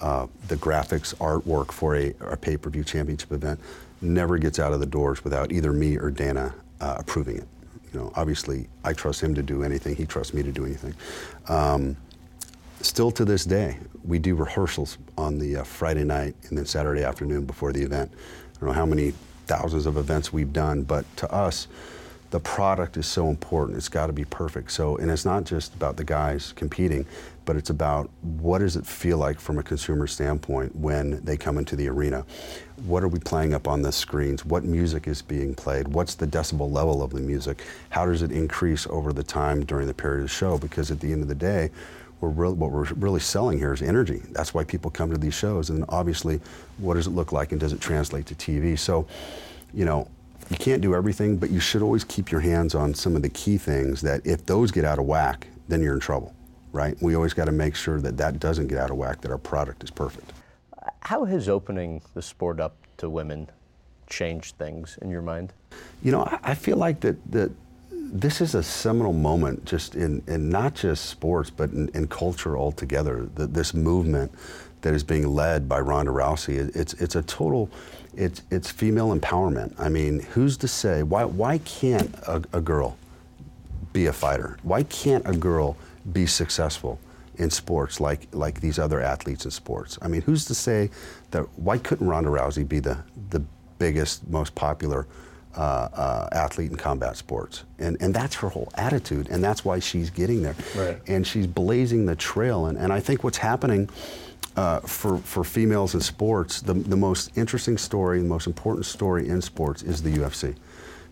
uh, the graphics, artwork for a, a pay-per-view championship event, never gets out of the doors without either me or Dana uh, approving it. You know, obviously, I trust him to do anything. He trusts me to do anything. Um, still to this day, we do rehearsals on the uh, Friday night and then Saturday afternoon before the event. I don't know how many thousands of events we've done, but to us, the product is so important. It's got to be perfect. So, and it's not just about the guys competing, but it's about what does it feel like from a consumer standpoint when they come into the arena? What are we playing up on the screens? What music is being played? What's the decibel level of the music? How does it increase over the time during the period of the show? Because at the end of the day, we're really, what we're really selling here is energy. That's why people come to these shows. And obviously, what does it look like and does it translate to TV? So, you know, you can't do everything, but you should always keep your hands on some of the key things that if those get out of whack, then you're in trouble, right? We always got to make sure that that doesn't get out of whack, that our product is perfect. How has opening the sport up to women changed things in your mind? You know, I feel like that, that this is a seminal moment just in, in not just sports, but in, in culture altogether. The, this movement that is being led by Ronda Rousey, it's, it's a total it's, it's female empowerment. I mean, who's to say, why, why can't a, a girl be a fighter? Why can't a girl be successful in sports like, like these other athletes in sports? I mean, who's to say that, why couldn't Ronda Rousey be the, the biggest, most popular uh, uh, athlete in combat sports. And, and that's her whole attitude, and that's why she's getting there. Right. And she's blazing the trail. And, and I think what's happening uh, for, for females in sports, the, the most interesting story, the most important story in sports is the UFC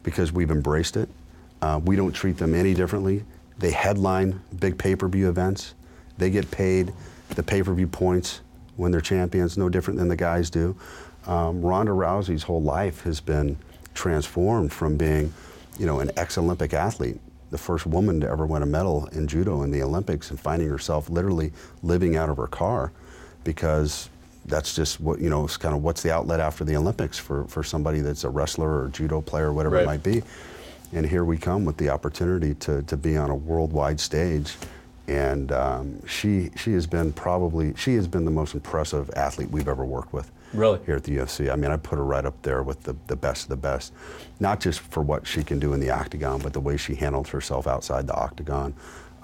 because we've embraced it. Uh, we don't treat them any differently. They headline big pay per view events, they get paid the pay per view points when they're champions, no different than the guys do. Um, Ronda Rousey's whole life has been transformed from being, you know, an ex-Olympic athlete, the first woman to ever win a medal in judo in the Olympics, and finding herself literally living out of her car because that's just what you know it's kind of what's the outlet after the olympics for, for somebody that's a wrestler or judo player or whatever right. it might be. And here we come with the opportunity to, to be on a worldwide stage. And um, she she has been probably she has been the most impressive athlete we've ever worked with really here at the UFC I mean I put her right up there with the, the best of the best not just for what she can do in the octagon but the way she handled herself outside the octagon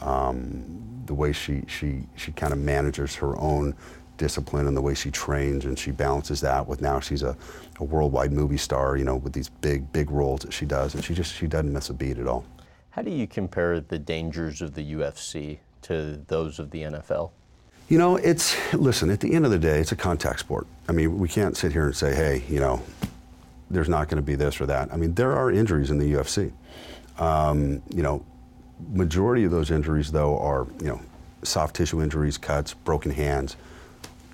um, the way she she she kind of manages her own discipline and the way she trains and she balances that with now she's a, a worldwide movie star, you know, with these big, big roles that she does. And she just, she doesn't miss a beat at all. How do you compare the dangers of the UFC to those of the NFL? You know, it's, listen, at the end of the day, it's a contact sport. I mean, we can't sit here and say, hey, you know, there's not going to be this or that. I mean, there are injuries in the UFC. Um, you know, majority of those injuries, though, are, you know, soft tissue injuries, cuts, broken hands,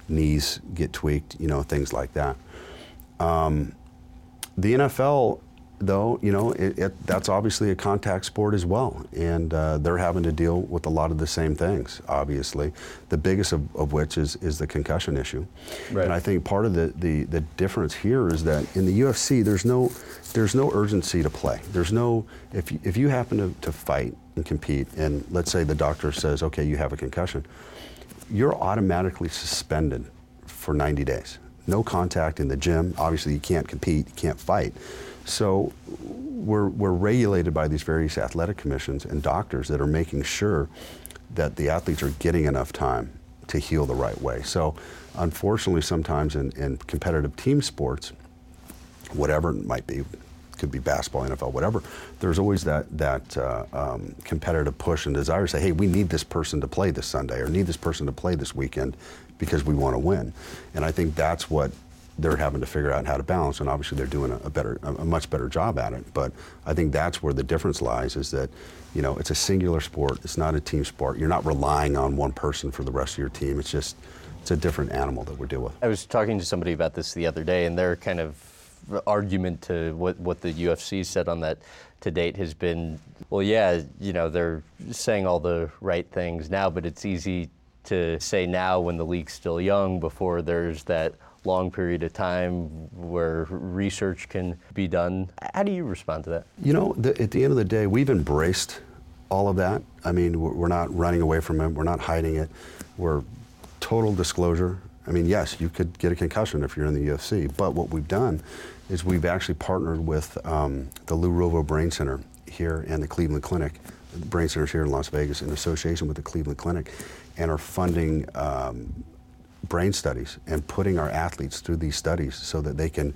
knees get tweaked, you know, things like that. Um, the NFL, though, you know, it, it, that's obviously a contact sport as well, and uh, they're having to deal with a lot of the same things. Obviously, the biggest of, of which is is the concussion issue. Right. And I think part of the, the the difference here is that in the UFC, there's no there's no urgency to play. There's no if you, if you happen to, to fight and compete, and let's say the doctor says, okay, you have a concussion you're automatically suspended for 90 days. No contact in the gym. Obviously, you can't compete, you can't fight. So we're, we're regulated by these various athletic commissions and doctors that are making sure that the athletes are getting enough time to heal the right way. So unfortunately, sometimes in, in competitive team sports, whatever it might be, could be basketball, NFL, whatever. There's always that that uh, um, competitive push and desire to say, hey, we need this person to play this Sunday or need this person to play this weekend because we want to win. And I think that's what they're having to figure out how to balance. And obviously, they're doing a, a better, a, a much better job at it. But I think that's where the difference lies: is that you know it's a singular sport. It's not a team sport. You're not relying on one person for the rest of your team. It's just it's a different animal that we deal with. I was talking to somebody about this the other day, and they're kind of argument to what, what the UFC said on that to date has been, well, yeah, you know, they're saying all the right things now, but it's easy to say now when the league's still young before there's that long period of time where research can be done. How do you respond to that? You know, the, at the end of the day, we've embraced all of that. I mean, we're not running away from it. We're not hiding it. We're total disclosure. I mean, yes, you could get a concussion if you're in the UFC, but what we've done is we've actually partnered with um, the Lou Ruvo Brain Center here and the Cleveland Clinic. The Brain Center's here in Las Vegas in association with the Cleveland Clinic and are funding um, brain studies and putting our athletes through these studies so that they can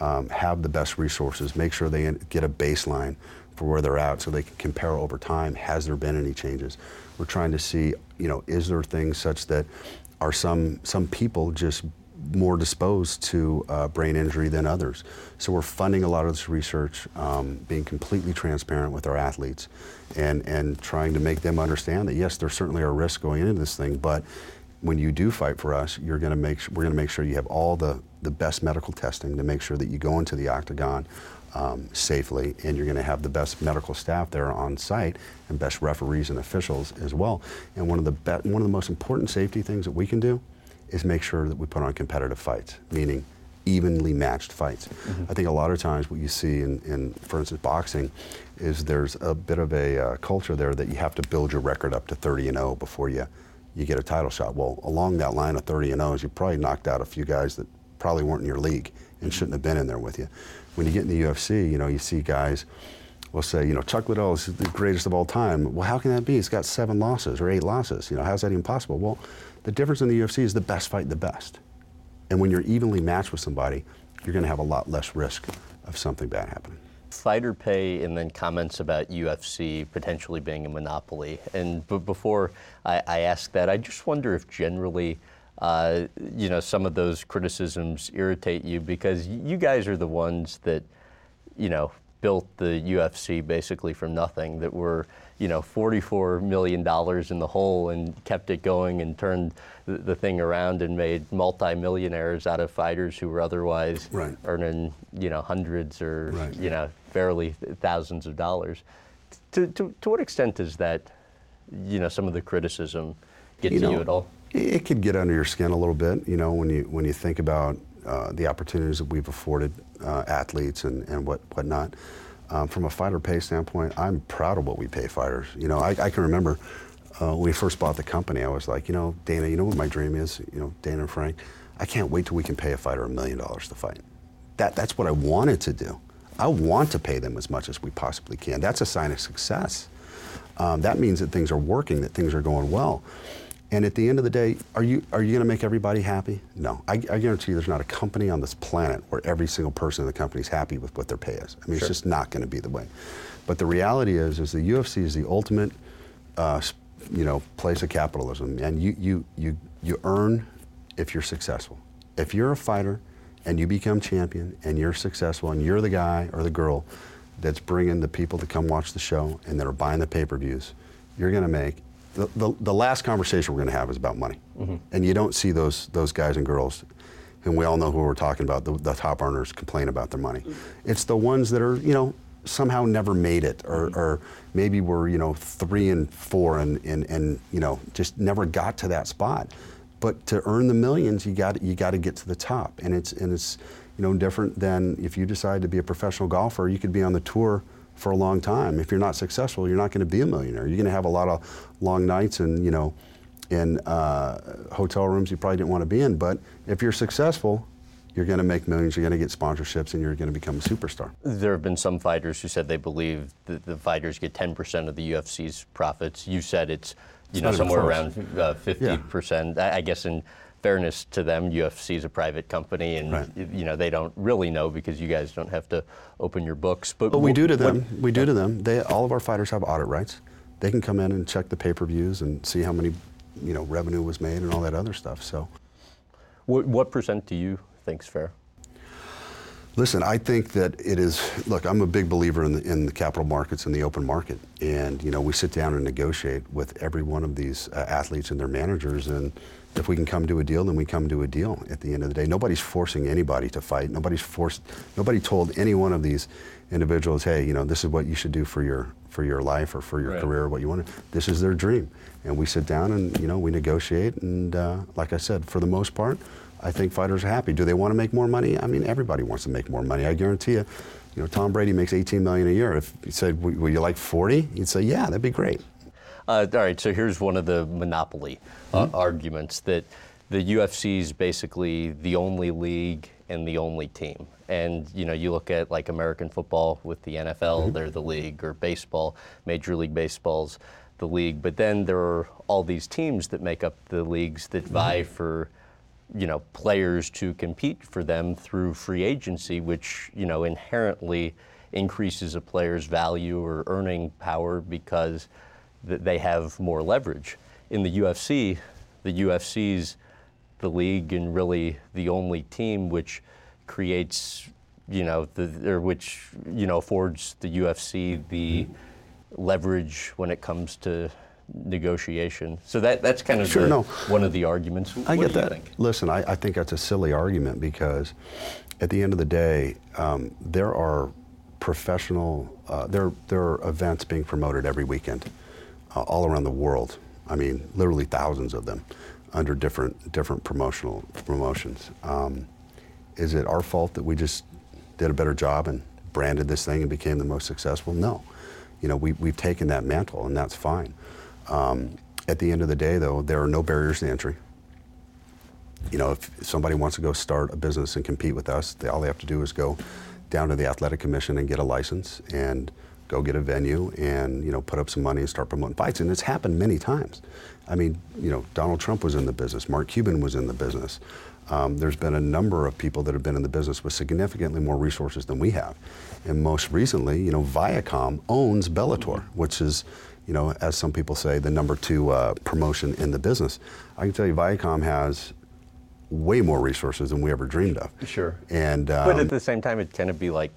um, have the best resources, make sure they get a baseline for where they're at so they can compare over time. Has there been any changes? We're trying to see, you know, is there things such that are some, some people just more disposed to uh, brain injury than others. So we're funding a lot of this research, um, being completely transparent with our athletes, and and trying to make them understand that yes, there certainly are risks going into this thing, but when you do fight for us, you're going to make we're going to make sure you have all the the best medical testing to make sure that you go into the octagon um, safely, and you're going to have the best medical staff there on site and best referees and officials as well. And one of the be- one of the most important safety things that we can do is make sure that we put on competitive fights, meaning evenly matched fights. Mm-hmm. I think a lot of times what you see in, in, for instance, boxing, is there's a bit of a uh, culture there that you have to build your record up to 30 and 0 before you you get a title shot. Well, along that line of 30 and 0s, you probably knocked out a few guys that probably weren't in your league and mm-hmm. shouldn't have been in there with you. When you get in the UFC, you know, you see guys will say, you know, Chuck Liddell is the greatest of all time. Well, how can that be? He's got seven losses or eight losses. You know, how's that even possible? Well, the difference in the UFC is the best fight the best. And when you're evenly matched with somebody, you're going to have a lot less risk of something bad happening. Fighter pay and then comments about UFC potentially being a monopoly. And b- before I, I ask that, I just wonder if generally, uh, you know, some of those criticisms irritate you because you guys are the ones that, you know, built the UFC basically from nothing, that were you know, $44 million in the hole and kept it going and turned the, the thing around and made multimillionaires out of fighters who were otherwise right. earning, you know, hundreds or, right. you know, barely thousands of dollars. To, to, to what extent does that, you know, some of the criticism get you to know, you at all? It could get under your skin a little bit, you know, when you, when you think about uh, the opportunities that we've afforded uh, athletes and, and what, whatnot. Um, from a fighter pay standpoint, I'm proud of what we pay fighters. You know, I, I can remember uh, when we first bought the company, I was like, you know, Dana, you know what my dream is? You know, Dana and Frank, I can't wait till we can pay a fighter a million dollars to fight. That, that's what I wanted to do. I want to pay them as much as we possibly can. That's a sign of success. Um, that means that things are working, that things are going well. And at the end of the day, are you are you going to make everybody happy? No. I, I, guarantee you, there's not a company on this planet where every single person in the company is happy with what their pay is. I mean, sure. it's just not going to be the way. But the reality is, is the UFC is the ultimate, uh, you know, place of capitalism, and you you you you earn if you're successful. If you're a fighter, and you become champion, and you're successful, and you're the guy or the girl that's bringing the people to come watch the show and that are buying the pay-per-views, you're going to make the, the, the last conversation we're going to have is about money. Mm-hmm. And you don't see those, those guys and girls, and we all know who we're talking about, the, the top earners complain about their money. Mm-hmm. It's the ones that are, you know, somehow never made it, or, mm-hmm. or maybe were, you know, three and four and, and, and, you know, just never got to that spot. But to earn the millions, you got you got to get to the top, and it's and it's you know different than if you decide to be a professional golfer. You could be on the tour for a long time. If you're not successful, you're not going to be a millionaire. You're going to have a lot of long nights and you know, in uh, hotel rooms you probably didn't want to be in. But if you're successful, you're going to make millions. You're going to get sponsorships, and you're going to become a superstar. There have been some fighters who said they believe that the fighters get 10% of the UFC's profits. You said it's you it's know somewhere around uh, 50%. Yeah. I guess in fairness to them, UFC is a private company, and right. you know they don't really know because you guys don't have to open your books. But, but we do to them. What, we do to them. They all of our fighters have audit rights. They can come in and check the pay-per-views and see how many, you know, revenue was made and all that other stuff. So, what, what percent do you think's fair? Listen, I think that it is. Look, I'm a big believer in the, in the capital markets and the open market, and you know we sit down and negotiate with every one of these uh, athletes and their managers, and if we can come to a deal, then we come to a deal. At the end of the day, nobody's forcing anybody to fight. Nobody's forced. Nobody told any one of these individuals, hey, you know, this is what you should do for your for your life or for your right. career, what you want. This is their dream, and we sit down and you know we negotiate. And uh, like I said, for the most part, I think fighters are happy. Do they want to make more money? I mean, everybody wants to make more money. I guarantee you, You know, Tom Brady makes 18 million a year. If you said, "Would you like 40?" He'd say, "Yeah, that'd be great." Uh, all right, so here's one of the monopoly uh, mm-hmm. arguments that the UFC is basically the only league and the only team. And you know, you look at like American football with the NFL, mm-hmm. they're the league, or baseball, Major League Baseball's the league. But then there are all these teams that make up the leagues that mm-hmm. vie for you know players to compete for them through free agency, which you know inherently increases a player's value or earning power because th- they have more leverage. In the UFC, the UFC's the league and really the only team which creates, you know, the, or which you know affords the UFC the leverage when it comes to negotiation. So that that's kind of sure, the, no. one of the arguments. I what get that. Think? Listen, I, I, think that's a silly argument because at the end of the day, um, there are professional, uh, there, there are events being promoted every weekend uh, all around the world. I mean, literally thousands of them under different different promotional promotions. Um, is it our fault that we just did a better job and branded this thing and became the most successful? No. You know, we, we've taken that mantle and that's fine. Um, at the end of the day, though, there are no barriers to entry. You know, if somebody wants to go start a business and compete with us, they, all they have to do is go down to the athletic commission and get a license and go get a venue and you know put up some money and start promoting fights. And it's happened many times. I mean, you know, Donald Trump was in the business, Mark Cuban was in the business. Um, there's been a number of people that have been in the business with significantly more resources than we have. And most recently, you know, Viacom owns Bellator, which is, you know, as some people say, the number two uh, promotion in the business. I can tell you, Viacom has way more resources than we ever dreamed of. Sure. And um, but at the same time, it kind of be like,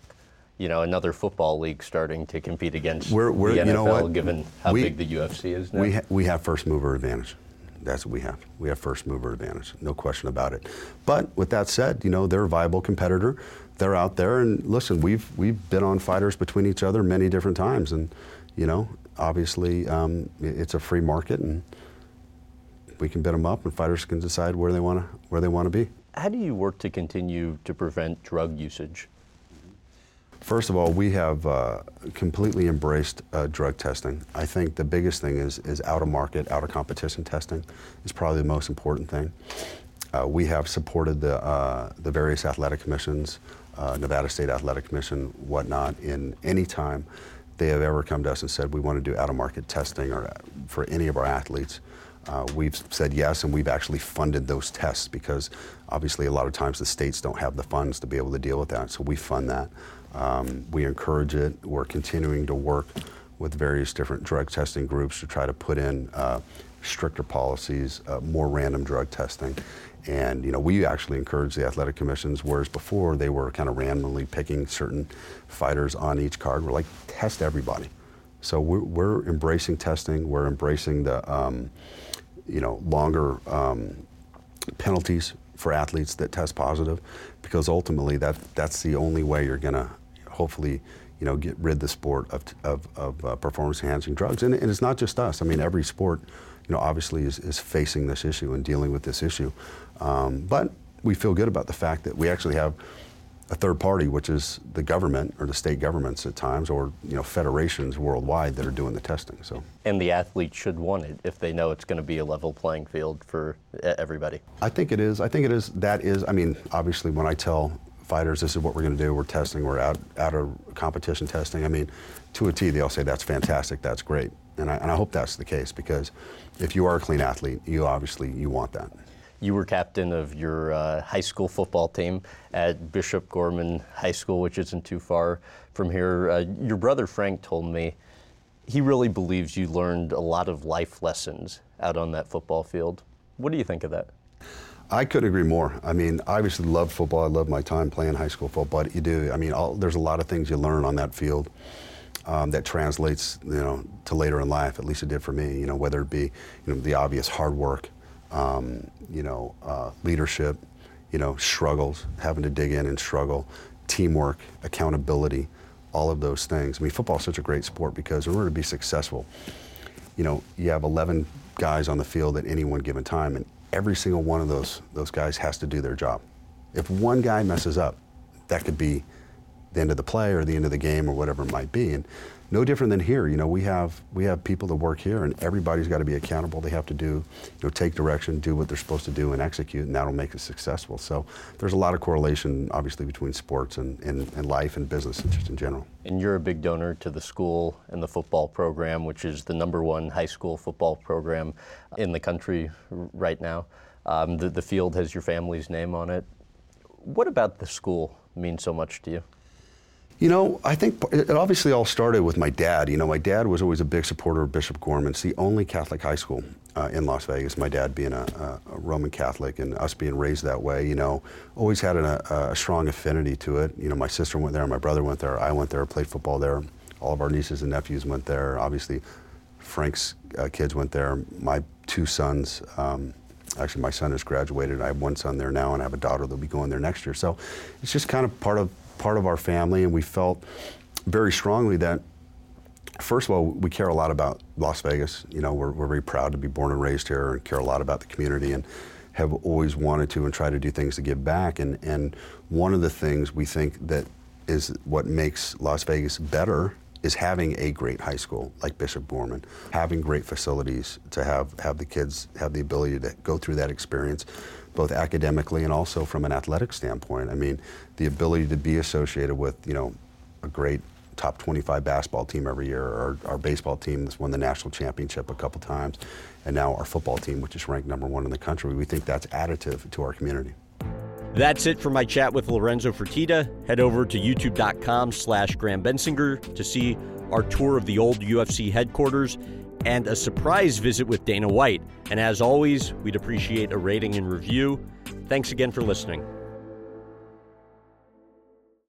you know, another football league starting to compete against we're, we're, the NFL, you know given how we, big the UFC is now. We ha- we have first mover advantage. That's what we have. We have first mover advantage, no question about it. But with that said, you know, they're a viable competitor. They're out there, and listen, we've we've been on fighters between each other many different times, and you know, obviously, um, it's a free market, and we can bid them up, and fighters can decide where they want to where they want to be. How do you work to continue to prevent drug usage? First of all, we have uh, completely embraced uh, drug testing. I think the biggest thing is, is out of market, out of competition testing is probably the most important thing. Uh, we have supported the, uh, the various athletic commissions, uh, Nevada State Athletic Commission, whatnot, in any time they have ever come to us and said we want to do out of market testing or uh, for any of our athletes. Uh, we've said yes, and we've actually funded those tests because obviously a lot of times the states don't have the funds to be able to deal with that. So we fund that. Um, we encourage it. We're continuing to work with various different drug testing groups to try to put in uh, stricter policies, uh, more random drug testing. And you know, we actually encourage the athletic commissions, whereas before they were kind of randomly picking certain fighters on each card. We're like, test everybody. So we're, we're embracing testing. We're embracing the, um, you know, longer um, penalties for athletes that test positive, because ultimately that that's the only way you're to hopefully you know, get rid the sport of, of, of uh, performance-enhancing drugs. And, and, it's not just us. I mean, every sport, you know, obviously is, is facing this issue and dealing with this issue. Um, but we feel good about the fact that we actually have a third party, which is the government or the state governments at times, or you know, federations worldwide that are doing the testing. So. And the athlete should want it if they know it's going to be a level playing field for everybody. I think it is. I think it is. That is. I mean, obviously, when I tell fighters, this is what we're going to do. We're testing. We're out out of competition testing. I mean, to a T, they all say that's fantastic. That's great, and I, and I hope that's the case because if you are a clean athlete, you obviously you want that. You were captain of your uh, high school football team at Bishop Gorman High School, which isn't too far from here. Uh, your brother Frank told me he really believes you learned a lot of life lessons out on that football field. What do you think of that? I couldn't agree more. I mean, obviously love football. I love my time playing high school football. But you do. I mean, all, there's a lot of things you learn on that field um, that translates, you know, to later in life. At least it did for me. You know, whether it be, you know, the obvious hard work, um, you know, uh, leadership, you know, struggles, having to dig in and struggle, teamwork, accountability, all of those things. I mean, football is such a great sport because in order to be successful, you know, you have 11 guys on the field at any one given time, and every single one of those, those guys has to do their job. If one guy messes up, that could be the end of the play or the end of the game or whatever it might be. And no different than here. You know, we have we have people that work here, and everybody's got to be accountable. They have to do, you know, take direction, do what they're supposed to do, and execute, and that'll make us successful. So there's a lot of correlation, obviously, between sports and, and, and life and business, just in general. And you're a big donor to the school and the football program, which is the number one high school football program in the country right now. Um, the, the field has your family's name on it. What about the school means so much to you? You know, I think it obviously all started with my dad. You know, my dad was always a big supporter of Bishop Gorman. It's the only Catholic high school uh, in Las Vegas. My dad being a, a, Roman Catholic and us being raised that way, you know, always had an, a, a, strong affinity to it. You know, my sister went there, my brother went there, I went there, played football there. All of our nieces and nephews went there. Obviously, Frank's uh, kids went there. My two sons. Um, actually, my son has graduated. I have one son there now, and I have a daughter that'll be going there next year. So it's just kind of part of part of our family, and we felt very strongly that first of all, we care a lot about Las Vegas. You know, we're, we're very proud to be born and raised here and care a lot about the community and have always wanted to and try to do things to give back. And, and one of the things we think that is what makes Las Vegas better is having a great high school like Bishop Gorman, having great facilities to have, have the kids have the ability to go through that experience both academically and also from an athletic standpoint. I mean, the ability to be associated with, you know, a great top 25 basketball team every year, or our baseball team that's won the national championship a couple times, and now our football team, which is ranked number one in the country. We think that's additive to our community. That's it for my chat with Lorenzo Fertitta. Head over to youtube.com slash Graham Bensinger to see our tour of the old UFC headquarters and a surprise visit with Dana White. And as always, we'd appreciate a rating and review. Thanks again for listening.